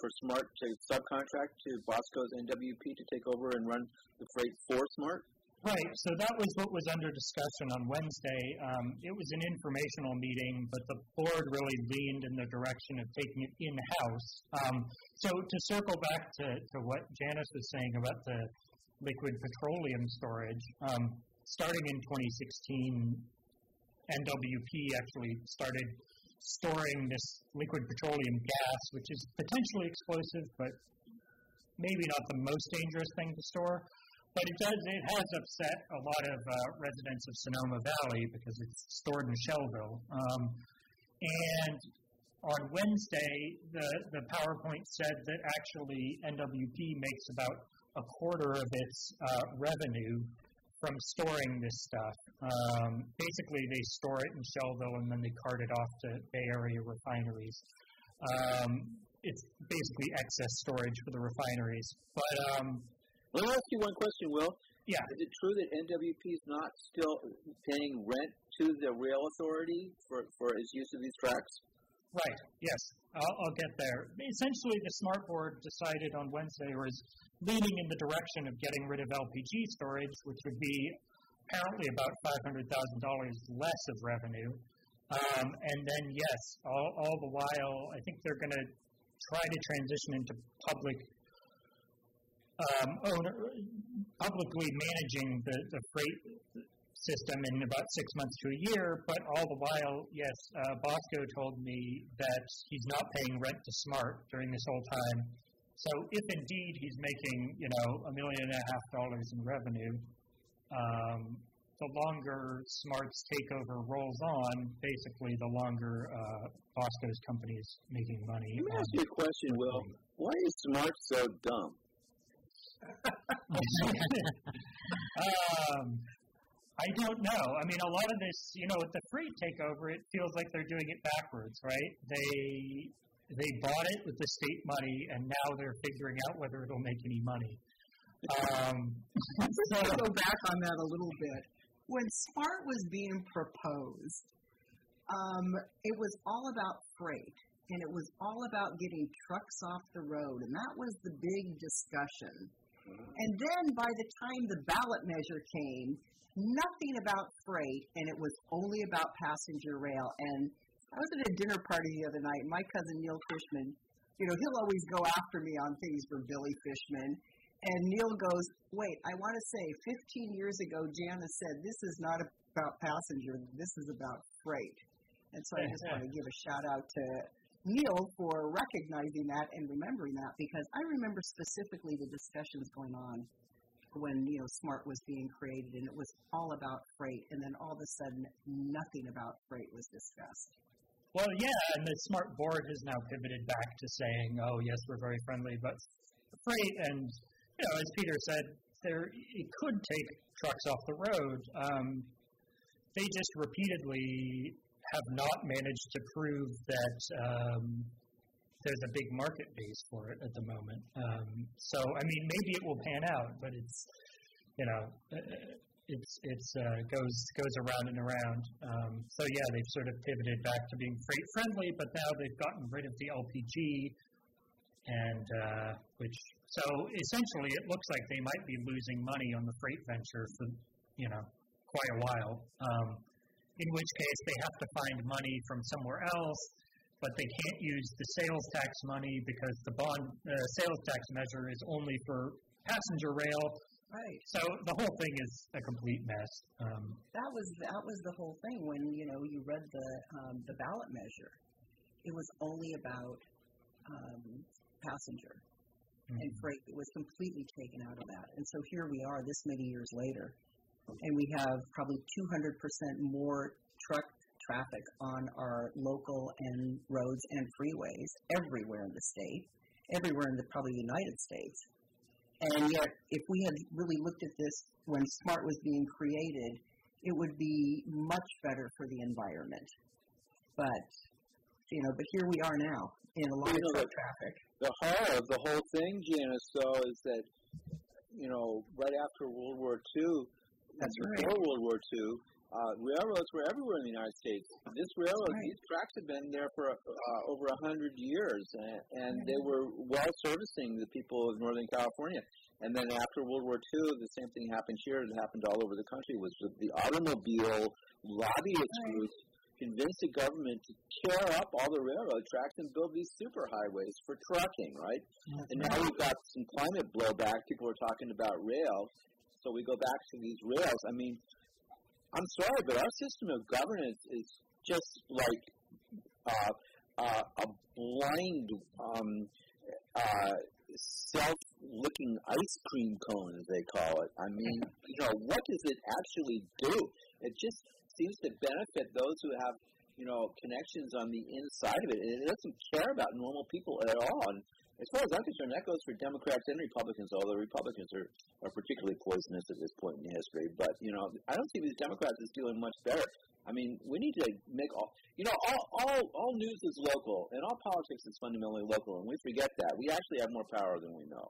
for Smart to subcontract to Bosco's NWP to take over and run the freight for Smart? Right. So that was what was under discussion on Wednesday. Um, it was an informational meeting, but the board really leaned in the direction of taking it in house. Um, so to circle back to, to what Janice was saying about the liquid petroleum storage, um, starting in 2016, NWP actually started storing this liquid petroleum gas, which is potentially explosive, but maybe not the most dangerous thing to store. But it does. It has upset a lot of uh, residents of Sonoma Valley because it's stored in Schellville. Um, and on Wednesday, the the PowerPoint said that actually NWP makes about a quarter of its uh, revenue from storing this stuff. Um, basically, they store it in Schellville and then they cart it off to Bay Area refineries. Um, it's basically excess storage for the refineries. But um, Let me ask you one question, Will. yeah, Is it true that NWP is not still paying rent to the rail authority for, for its use of these tracks? Right. Yes, I'll, I'll get there. Essentially, the smart board decided on Wednesday was leaning in the direction of getting rid of LPG storage, which would be apparently about five hundred thousand dollars less of revenue. Um, and then, yes, all, all the while, I think they're going to try to transition into public um, owner, publicly managing the, the freight system in about six months to a year, but all the while, yes, uh, Bosco told me that he's not paying rent to Smart during this whole time. So if indeed he's making, you know, a million and a half dollars in revenue, um, the longer Smart's takeover rolls on, basically the longer uh, Bosco's company is making money. Let me ask you a question, Will. Why is Smart so dumb? um, I don't know. I mean, a lot of this, you know, with the free takeover, it feels like they're doing it backwards, right? They they bought it with the state money, and now they're figuring out whether it'll make any money. Um, Let's go back on that a little bit. When SMART was being proposed, um, it was all about freight, and it was all about getting trucks off the road, and that was the big discussion. And then by the time the ballot measure came, nothing about freight, and it was only about passenger rail. And I was at a dinner party the other night. and My cousin Neil Fishman, you know, he'll always go after me on things for Billy Fishman. And Neil goes, Wait, I want to say 15 years ago, Janice said, This is not about passenger, this is about freight. And so I just want to give a shout out to Neil for recognizing that and remembering that because I remember specifically the discussions going on when you know Smart was being created and it was all about freight and then all of a sudden nothing about freight was discussed. Well, yeah, and the smart board has now pivoted back to saying, "Oh, yes, we're very friendly, but freight." And you know, as Peter said, there it could take trucks off the road. Um, they just repeatedly have not managed to prove that um, there's a big market base for it at the moment. Um, so, I mean, maybe it will pan out, but it's you know, it's it's uh, goes goes around and around. Um, so yeah, they've sort of pivoted back to being freight friendly, but now they've gotten rid of the LPG, and uh, which so essentially it looks like they might be losing money on the freight venture for you know quite a while. Um, in which case they have to find money from somewhere else, but they can't use the sales tax money because the bond uh, sales tax measure is only for passenger rail Right. so the whole thing is a complete mess. Um, That was that was the whole thing when you know you read the um, the ballot measure. It was only about um, passenger and freight. It was completely taken out of that. And so here we are, this many years later, and we have probably 200 percent more truck traffic on our local and roads and freeways everywhere in the state, everywhere in the probably United States. And yet, if we had really looked at this when SMART was being created, it would be much better for the environment. But, you know, but here we are now in a lot You of know, the- traffic. The horror of the whole thing, Janice, though, is that you know, right after World War II, That's right. before World War II, uh, railroads were everywhere in the United States. This railroad, right. these tracks have been there for uh, over a hundred years, and, and they were well servicing the people of Northern California. And then after World War II, the same thing happened here. It happened all over the country. Was the automobile lobbyist Right. groups convinced the government to tear up all the railroad tracks and build these super highways for trucking, right? And now we've got some climate blowback. People are talking about rail. So we go back to these rails. I mean, I'm sorry, but our system of governance is just like uh, uh, a blind, um, uh, self-looking ice cream cone, as they call it. I mean, you know, what does it actually do? It just seems to benefit those who have, you know, connections on the inside of it, and it doesn't care about normal people at all. And as far as I'm concerned, that goes for Democrats and Republicans, although Republicans are, are particularly poisonous at this point in history. But, you know, I don't see these Democrats as doing much better. I mean, we need to make all, you know, all, all, all news is local, and all politics is fundamentally local, and we forget that. We actually have more power than we know.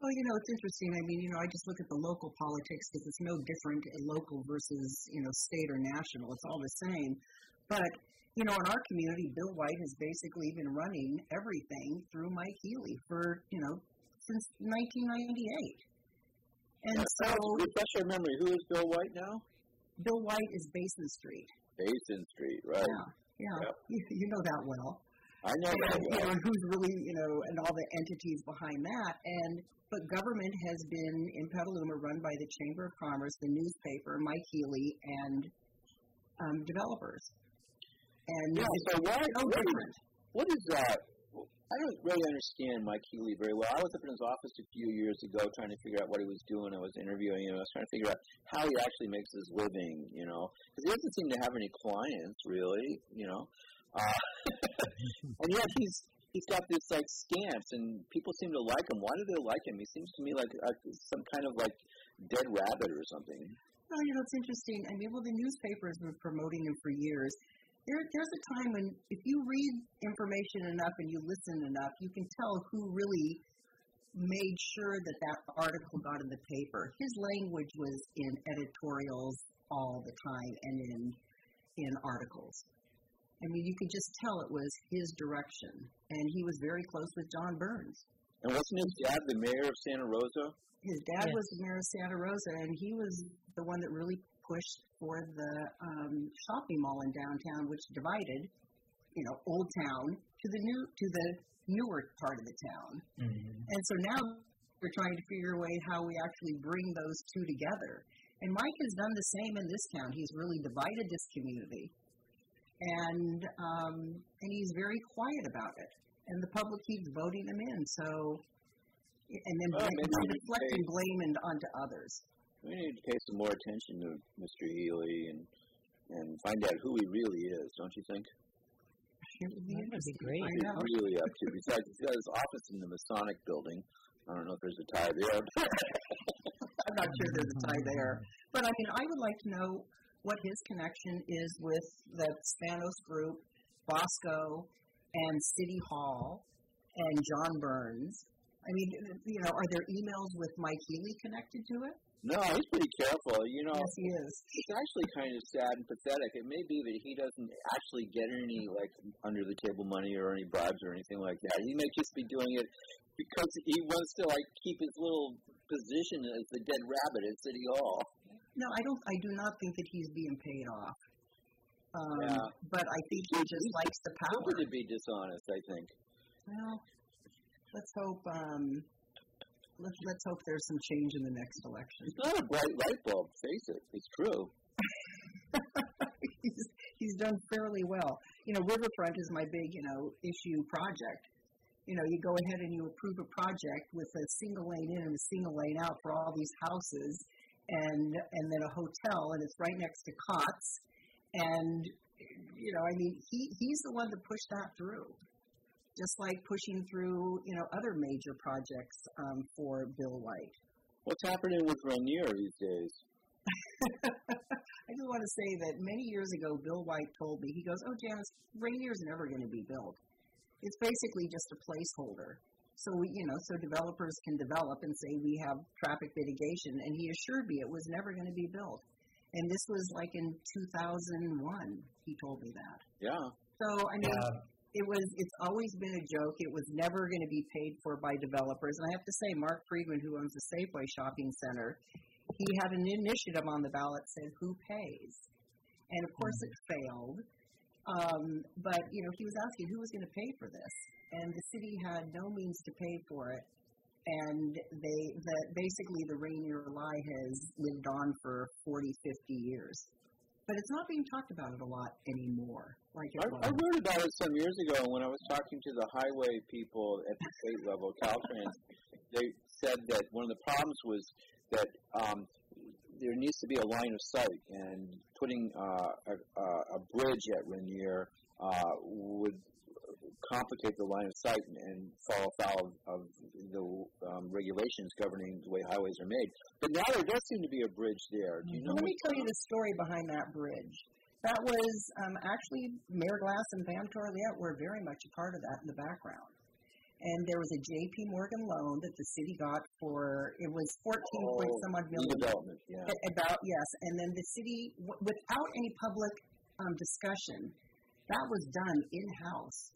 Well, you know, it's interesting. I mean, you know, I just look at the local politics because it's no different local versus, you know, state or national. It's all the same. But, you know, in our community, Bill White has basically been running everything through Mike Healy for, you know, since 1998. And so refresh our memory. Who is Bill White now? Bill White is Basin Street. Basin Street, right? Yeah, yeah. Yep. You, you know that well. I know that and, you know, and who's really, you know, and all the entities behind that. And but government has been in Petaluma run by the Chamber of Commerce, the newspaper, Mike Healy, and um, developers. And Yeah, so why, no what, is, what is that? I don't really understand Mike Healy very well. I was up in his office a few years ago trying to figure out what he was doing. I was interviewing him. I was trying to figure out how he actually makes his living, you know, because he doesn't seem to have any clients really, you know. Uh, and yet he's he's got this like stance, and people seem to like him. Why do they like him? He seems to me like uh, some kind of like dead rabbit or something. Well, you know, it's interesting. I mean, well, the newspapers were promoting him for years, there, there's a time when if you read information enough and you listen enough, you can tell who really made sure that that article got in the paper. His language was in editorials all the time and in in articles. I mean, you could just tell it was his direction, and he was very close with John Burns. And wasn't his dad the mayor of Santa Rosa? His dad Yes. was the mayor of Santa Rosa, and he was the one that really pushed for the um, shopping mall in downtown, which divided, you know, Old Town to the new to the newer part of the town. Mm-hmm. And so now we're trying to figure a way how we actually bring those two together. And Mike has done the same in this town. He's really divided this community, and um, and he's very quiet about it. And the public keeps voting him in. So, and then Well, blame- maybe deflecting blame and onto others. We need to pay some more attention to Mr. Healy and and find out who he really is. Don't you think? It would be That would be great. find What out. he's really up to. Besides, he's got his office in the Masonic Building. I don't know if there's a tie there. I'm not sure there's a tie there. But I mean, I would like to know what his connection is with the Spanos Group, Bosco, and City Hall, and John Burns. I mean, you know, are there emails with Mike Healy connected to it? No, he's pretty careful. You know, Yes, he is. it's actually kind of sad and pathetic. It may be that he doesn't actually get any like under the table money or any bribes or anything like that. He may just be doing it because he wants to like keep his little position as the dead rabbit at City Hall. No, I don't. I do not think that he's being paid off. Um, Yeah. But I think he just likes the power. To be dishonest, I think. Well, let's hope. Um, let's let's hope there's some change in the next election. It's not a bright light bulb. Face it, it's true. he's he's done fairly well. You know, Riverfront is my big you know issue project. You know, you go ahead and you approve a project with a single lane in and a single lane out for all these houses, and and then a hotel, and it's right next to Cots, and you know, I mean, he he's the one that pushed that through. Just like pushing through, you know, other major projects um, for Bill White. What's happening with Rainier these days? I just want to say that many years ago, Bill White told me, he goes, Oh, Janice, Rainier's never going to be built. It's basically just a placeholder. So, we, you know, so developers can develop and say we have traffic mitigation. And he assured me it was never going to be built. And this was like in 2001, he told me that. Yeah. So, I mean, Yeah. It was it's always been a joke. It was never going to be paid for by developers. And I have to say, Mark Friedman, who owns the Safeway shopping center, he had an initiative on the ballot said who pays, and of course it failed. Um, but you know, he was asking who was going to pay for this, and the city had no means to pay for it. And they, the, basically, the Rainier lie has lived on for 40, 50 years. But it's not being talked about it a lot anymore, like I. I about it some years ago when I was talking to the highway people at the state level, Caltrans. They said that one of the problems was that um, there needs to be a line of sight, and putting uh, a, a bridge at Rainier uh, would complicate the line of sight and, and fall afoul of the um, regulations governing the way highways are made. But now there does seem to be a bridge there. Do you know? Let me tell you the story behind that bridge. That was um, actually Mayor Glass and Pam Torliatt were very much a part of that in the background. And there was a J.P. Morgan loan that the city got for it was fourteen point Oh, some odd million. Redevelopment, yeah. About yes, and then the city, w- without any public um, discussion, that was done in house.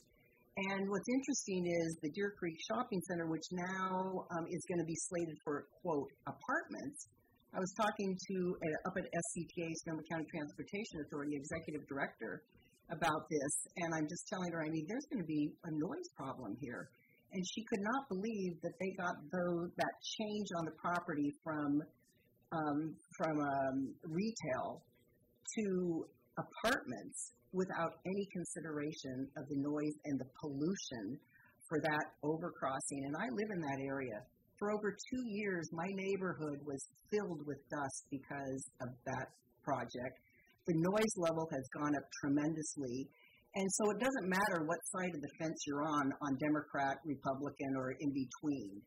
And what's interesting is the Deer Creek Shopping Center, which now um, is going to be slated for quote apartments. I was talking to uh, up at SCTA, Sonoma County Transportation Authority executive director about this, and I'm just telling her, I mean, there's going to be a noise problem here. And she could not believe that they got those, that change on the property from um, from um, retail to apartments without any consideration of the noise and the pollution for that overcrossing, and I live in that area. For over two years, my neighborhood was filled with dust because of that project. The noise level has gone up tremendously. And so it doesn't matter what side of the fence you're on, on Democrat, Republican, or in between.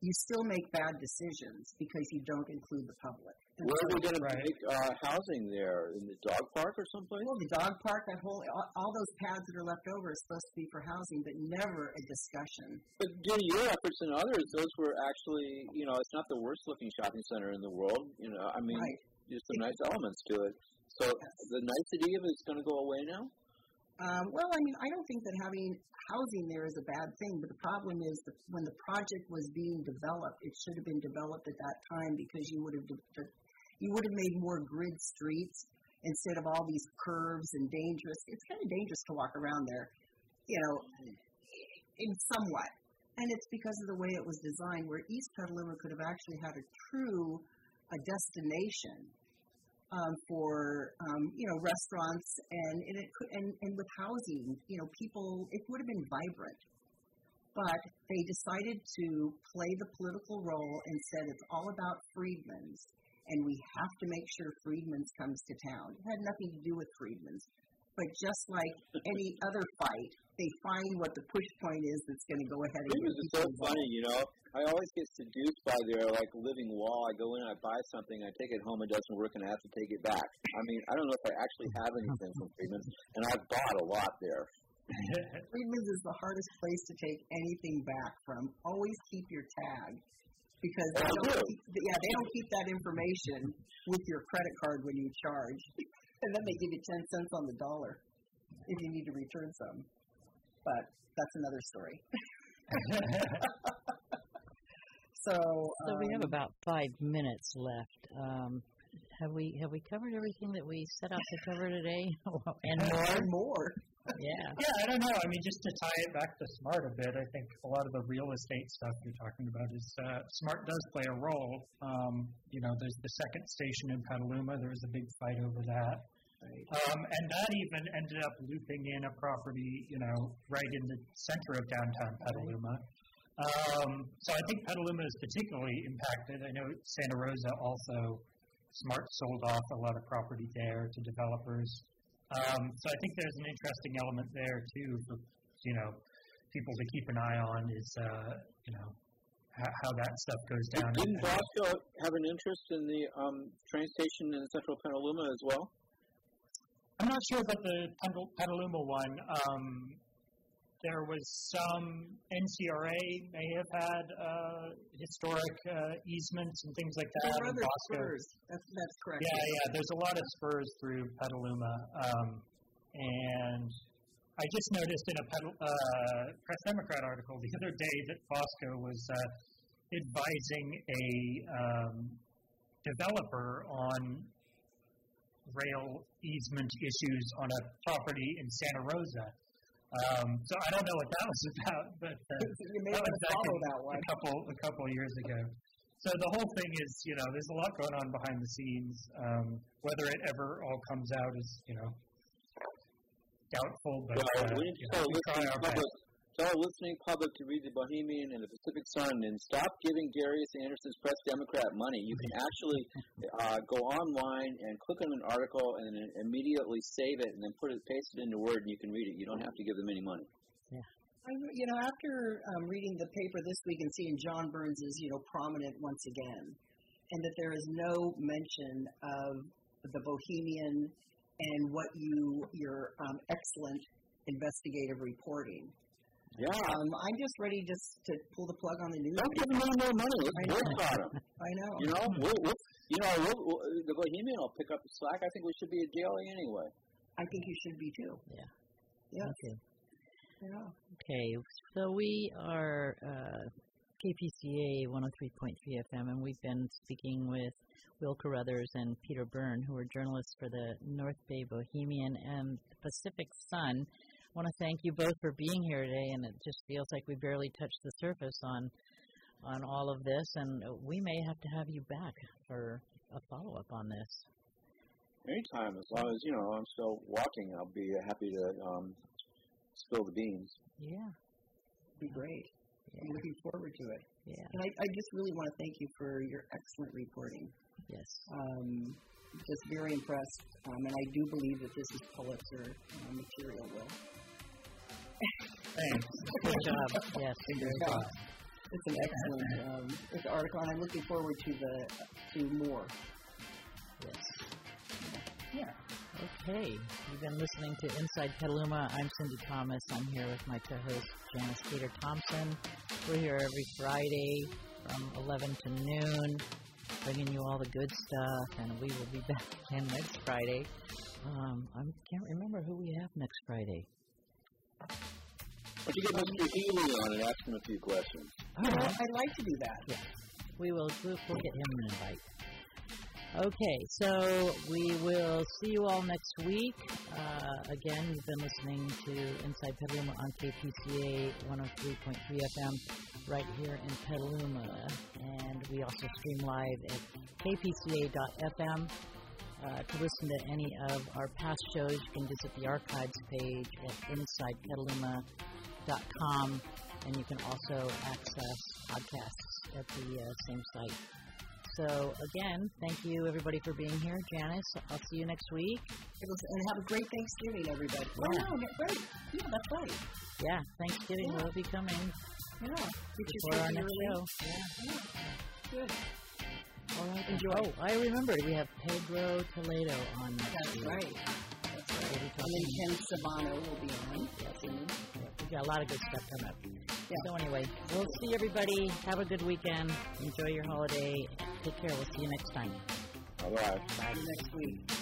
You still make bad decisions because you don't include the public. And Where are so- we going to make uh, housing there? In the dog park or someplace? Well, the dog park, that whole, all, all those pads that are left over is supposed to be for housing, but never a discussion. But due to your efforts and others, those were actually, you know, it's not the worst looking shopping center in the world. You know, I mean, Right. there's some nice elements to it. So the nicety of it is going to go away now. Um, well, I mean, I don't think that having housing there is a bad thing, but the problem is that when the project was being developed, it should have been developed at that time because you would have de- de- you would have made more grid streets instead of all these curves and dangerous. It's kind of dangerous to walk around there, you know, in somewhat, and it's because of the way it was designed, where East Petaluma could have actually had a true a destination um, for um, you know restaurants and and, it and and with housing, you know, people it would have been vibrant. But they decided to play the political role and said it's all about Friedman's, and we have to make sure Friedman's comes to town. It had nothing to do with Friedman's, but just like any other fight, they find what the push point is that's going to go ahead and It get was people so funny, you know. I always get seduced by their like living wall. I go in, I buy something, I take it home, it doesn't work, and I have to take it back. I mean, I don't know if I actually have anything from Friedman's, and I've bought a lot there. Friedman's is the hardest place to take anything back from. Always keep your tag because they don't do. keep, yeah they don't keep that information with your credit card when you charge, and then they give you ten cents on the dollar if you need to return some. But that's another story. so So we have um, about five minutes left. Um, have we have we covered everything that we set out to cover today, and more? and more. Yeah. Yeah, I don't know. I mean, just to tie it back to smart a bit, I think a lot of the real estate stuff you're talking about is uh, smart does play a role. Um, you know, there's the second station in Petaluma. There was a big fight over that. Um, and that even ended up looping in a property, you know, right in the center of downtown Petaluma. Um, so I think Petaluma is particularly impacted. I know Santa Rosa also, Smart sold off a lot of property there to developers. Um, so I think there's an interesting element there too for you know people to keep an eye on is uh, you know how, how that stuff goes down. Didn't Bosco have an interest in the um, train station in central Petaluma as well? I'm not sure about the Petal- Petaluma one. Um, there was some NCRA may have had uh, historic uh, easements and things like that. and other spurs. That's that's correct. Yeah, yeah. There's a lot of spurs through Petaluma, um, and I just noticed in a Petal- uh, Press Democrat article the other day that Bosco was uh, advising a um, developer on rail easement issues on a property in Santa Rosa. Um, so I don't know what that was about, but uh, you may that want was to back follow that one. a couple a couple years ago. So the whole thing is, you know, there's a lot going on behind the scenes. Um, whether it ever all comes out is, you know, doubtful. But Well, uh, we you know, tell we try our best. Tell our listening public to read the Bohemian and the Pacific Sun and stop giving Darius Anderson's Press Democrat money. You can actually uh, go online and click on an article and then immediately save it and then put it, paste it into Word and you can read it. You don't have to give them any money. I, you know, after um, reading the paper this week and seeing John Burns is, you know, prominent once again, and that there is no mention of the Bohemian and what you your um, excellent investigative reporting. Yeah. Um, I'm just ready just to pull the plug on the news. Don't give them any more money. I Let's know. work on them. I know. You know, we'll, we'll, you know, we'll, we'll, the Bohemian will pick up the slack. I think we should be a daily anyway. I think you should be too. Yeah. Yes. Okay. Yeah. Okay, so we are uh, KPCA 103.3 FM, and we've been speaking with Will Carruthers and Peter Byrne, who are journalists for the North Bay Bohemian and the Pacific Sun. I want to thank you both for being here today, and it just feels like we barely touched the surface on on all of this, and we may have to have you back for a follow up on this. Anytime, as long as you know I'm still walking, I'll be happy to um, spill the beans. Yeah. be great. I'm looking forward to it. Yeah. And I, I just really want to thank you for your excellent reporting. Yes. Um, just very impressed, um, and I do believe that this is Pulitzer uh, material, Will. Thanks. Good job. Yes. Very Yeah. good. It's an excellent um, it's an article, and I'm looking forward to the to more. Yes. Yeah. Okay. You've been listening to Inside Petaluma. I'm Cindy Thomas. I'm here with my co-host Janice Peter Thompson. We're here every Friday from 11 to noon, bringing you all the good stuff, and we will be back again next Friday. Um, I can't remember who we have next Friday. Why don't you get Mr. Healy on and ask him a few questions? You know, I'd like to do that. We will we'll, we'll get him an invite. Okay, so we will see you all next week. Uh, again, you've been listening to Inside Petaluma on KPCA 103.3 FM right here in Petaluma. And we also stream live at kpca.fm. Uh, to listen to any of our past shows, you can visit the archives page at insidepetaluma.com, and you can also access podcasts at the uh, same site. So, again, thank you everybody for being here. Janice, I'll see you next week. And have a great Thanksgiving, everybody. Oh, Yeah. no, that's right. Yeah, that's right. Yeah, Thanksgiving Yeah. will be coming Yeah. Before our next show. Yeah. Good. All right. Enjoy. Oh, I remember We have Pedro Toledo on next That's week. right. That's right. And then Ken Sabano will be on. soon. We've got a lot of good stuff coming up. Yeah. So anyway, we'll see everybody. Have a good weekend. Enjoy your holiday. Take care. We'll see you next time. All right. See you next week.